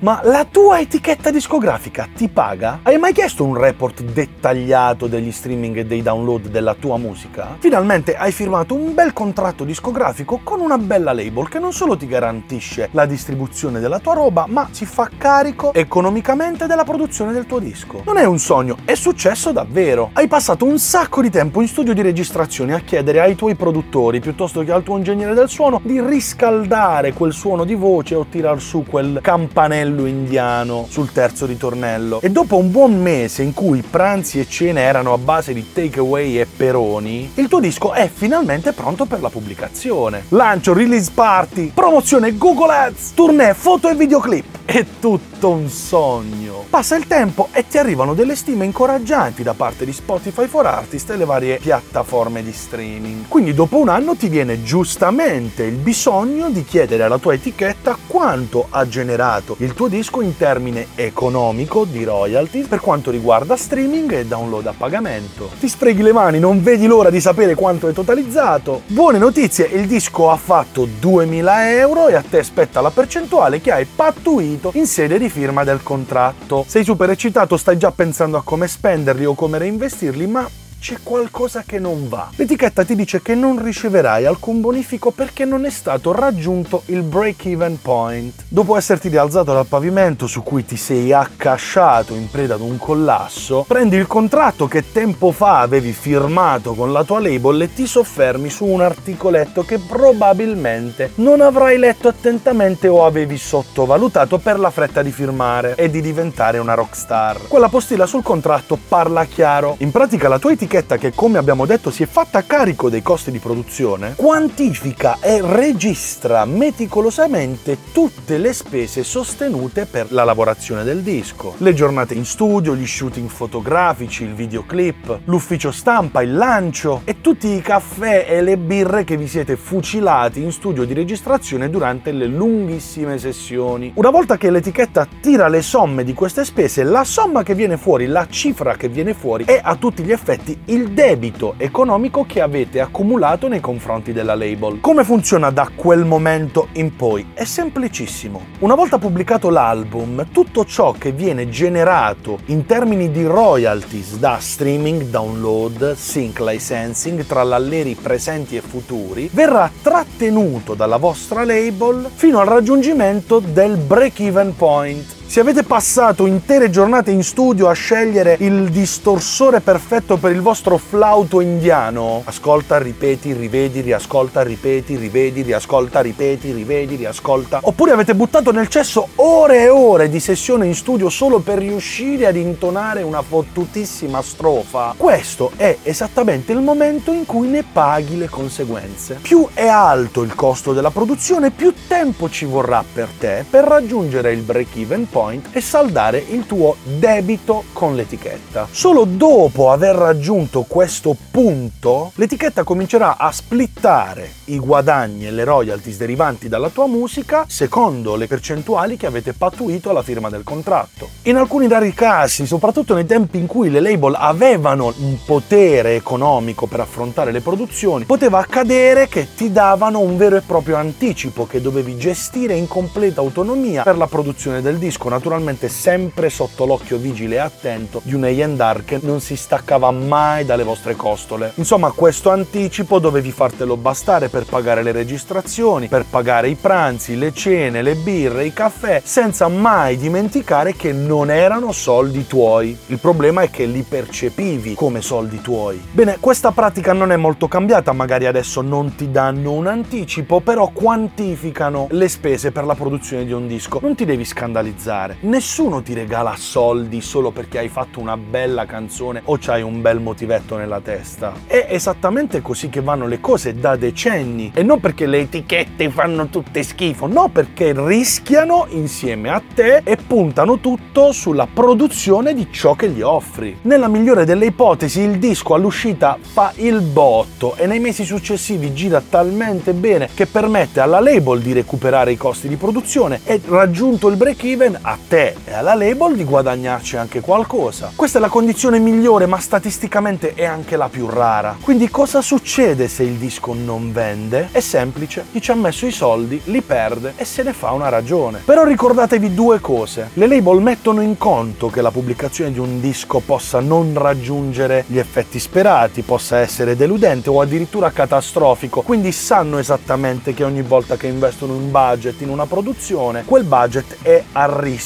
Ma la tua etichetta discografica ti paga? Hai mai chiesto un report dettagliato degli streaming e dei download della tua musica? Finalmente hai firmato un bel contratto discografico con una bella label che non solo ti garantisce la distribuzione della tua roba, ma si fa carico economicamente della produzione del tuo disco. Non è un sogno, è successo davvero. Hai passato un sacco di tempo in studio di registrazione a chiedere ai tuoi produttori piuttosto che al tuo ingegnere del suono di riscaldare quel suono di voce o tirar su quel campanello indiano sul terzo ritornello. E dopo un buon mese in cui pranzi e cene erano a base di takeaway e peroni, il tuo disco è finalmente pronto per la pubblicazione. Lancio, release party, promozione Google Ads, tournée, foto e videoclip. È tutto un sogno. Passa il tempo e ti arrivano delle stime incoraggianti da parte di Spotify for Artist e le varie piattaforme di streaming. Quindi dopo un anno ti viene giustamente il bisogno di chiedere alla tua etichetta quanto ha generato il tuo disco in termine economico di royalties per quanto riguarda streaming e download a pagamento. Ti sfreghi le mani, non vedi l'ora di sapere quanto hai totalizzato. Buone notizie, il disco ha fatto 2000 euro e a te spetta la percentuale che hai pattuito in sede di firma del contratto. Sei super eccitato, stai già pensando a come spenderli o come reinvestirli, ma c'è qualcosa che non va. L'etichetta ti dice che non riceverai alcun bonifico perché non è stato raggiunto il break-even point. Dopo esserti rialzato dal pavimento su cui ti sei accasciato in preda ad un collasso, prendi il contratto che tempo fa avevi firmato con la tua label e ti soffermi su un articoletto che probabilmente non avrai letto attentamente o avevi sottovalutato per la fretta di firmare e di diventare una rockstar. Quella postilla sul contratto parla chiaro. In pratica la tua etichetta etichetta che, come abbiamo detto, si è fatta carico dei costi di produzione, quantifica e registra meticolosamente tutte le spese sostenute per la lavorazione del disco. Le giornate in studio, gli shooting fotografici, il videoclip, l'ufficio stampa, il lancio e tutti i caffè e le birre che vi siete fucilati in studio di registrazione durante le lunghissime sessioni. Una volta che l'etichetta tira le somme di queste spese, la somma che viene fuori, la cifra che viene fuori è a tutti gli effetti il debito economico che avete accumulato nei confronti della label. Come funziona da quel momento in poi? È semplicissimo. Una volta pubblicato l'album, tutto ciò che viene generato in termini di royalties da streaming, download, sync licensing, tra l'alleri presenti e futuri, verrà trattenuto dalla vostra label fino al raggiungimento del break-even point se avete passato intere giornate in studio a scegliere il distorsore perfetto per il vostro flauto indiano, ascolta, ripeti, rivedi, riascolta, ripeti, rivedi, riascolta, ripeti, rivedi, riascolta, oppure avete buttato nel cesso ore e ore di sessione in studio solo per riuscire ad intonare una fottutissima strofa, questo è esattamente il momento in cui ne paghi le conseguenze. Più è alto il costo della produzione, più tempo ci vorrà per te per raggiungere il break-even point point e saldare il tuo debito con l'etichetta. Solo dopo aver raggiunto questo punto, l'etichetta comincerà a splittare i guadagni e le royalties derivanti dalla tua musica secondo le percentuali che avete pattuito alla firma del contratto. In alcuni rari casi, soprattutto nei tempi in cui le label avevano un potere economico per affrontare le produzioni, poteva accadere che ti davano un vero e proprio anticipo che dovevi gestire in completa autonomia per la produzione del disco naturalmente sempre sotto l'occhio vigile e attento di un A&R che non si staccava mai dalle vostre costole. Insomma, questo anticipo dovevi fartelo bastare per pagare le registrazioni, per pagare i pranzi, le cene, le birre, i caffè, senza mai dimenticare che non erano soldi tuoi. Il problema è che li percepivi come soldi tuoi. Bene, questa pratica non è molto cambiata, magari adesso non ti danno un anticipo, però quantificano le spese per la produzione di un disco. Non ti devi scandalizzare fare. Nessuno ti regala soldi solo perché hai fatto una bella canzone o c'hai un bel motivetto nella testa. È esattamente così che vanno le cose da decenni e non perché le etichette fanno tutte schifo, no perché rischiano insieme a te e puntano tutto sulla produzione di ciò che gli offri. Nella migliore delle ipotesi il disco all'uscita fa il botto e nei mesi successivi gira talmente bene che permette alla label di recuperare i costi di produzione e raggiunto il break even a te e alla label di guadagnarci anche qualcosa. Questa è la condizione migliore, ma statisticamente è anche la più rara. Quindi cosa succede se il disco non vende? È semplice, chi ci ha messo i soldi li perde e se ne fa una ragione. Però ricordatevi due cose. Le label mettono in conto che la pubblicazione di un disco possa non raggiungere gli effetti sperati, possa essere deludente o addirittura catastrofico, quindi sanno esattamente che ogni volta che investono un budget in una produzione, quel budget è a rischio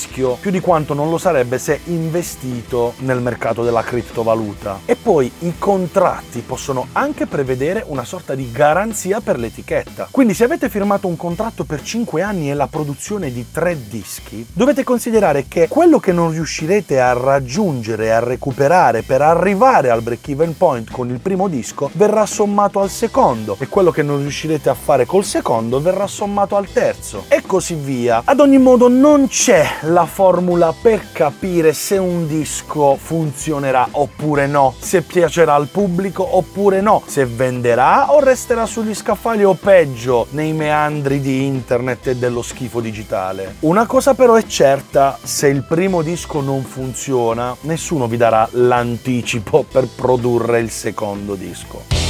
più di quanto non lo sarebbe se investito nel mercato della criptovaluta. E poi i contratti possono anche prevedere una sorta di garanzia per l'etichetta. Quindi se avete firmato un contratto per 5 anni e la produzione di 3 dischi, dovete considerare che quello che non riuscirete a raggiungere a recuperare per arrivare al break-even point con il primo disco verrà sommato al secondo e quello che non riuscirete a fare col secondo verrà sommato al terzo e così via. Ad ogni modo non c'è la formula per capire se un disco funzionerà oppure no, se piacerà al pubblico oppure no, se venderà o resterà sugli scaffali o peggio nei meandri di internet e dello schifo digitale. Una cosa però è certa, se il primo disco non funziona, nessuno vi darà l'anticipo per produrre il secondo disco.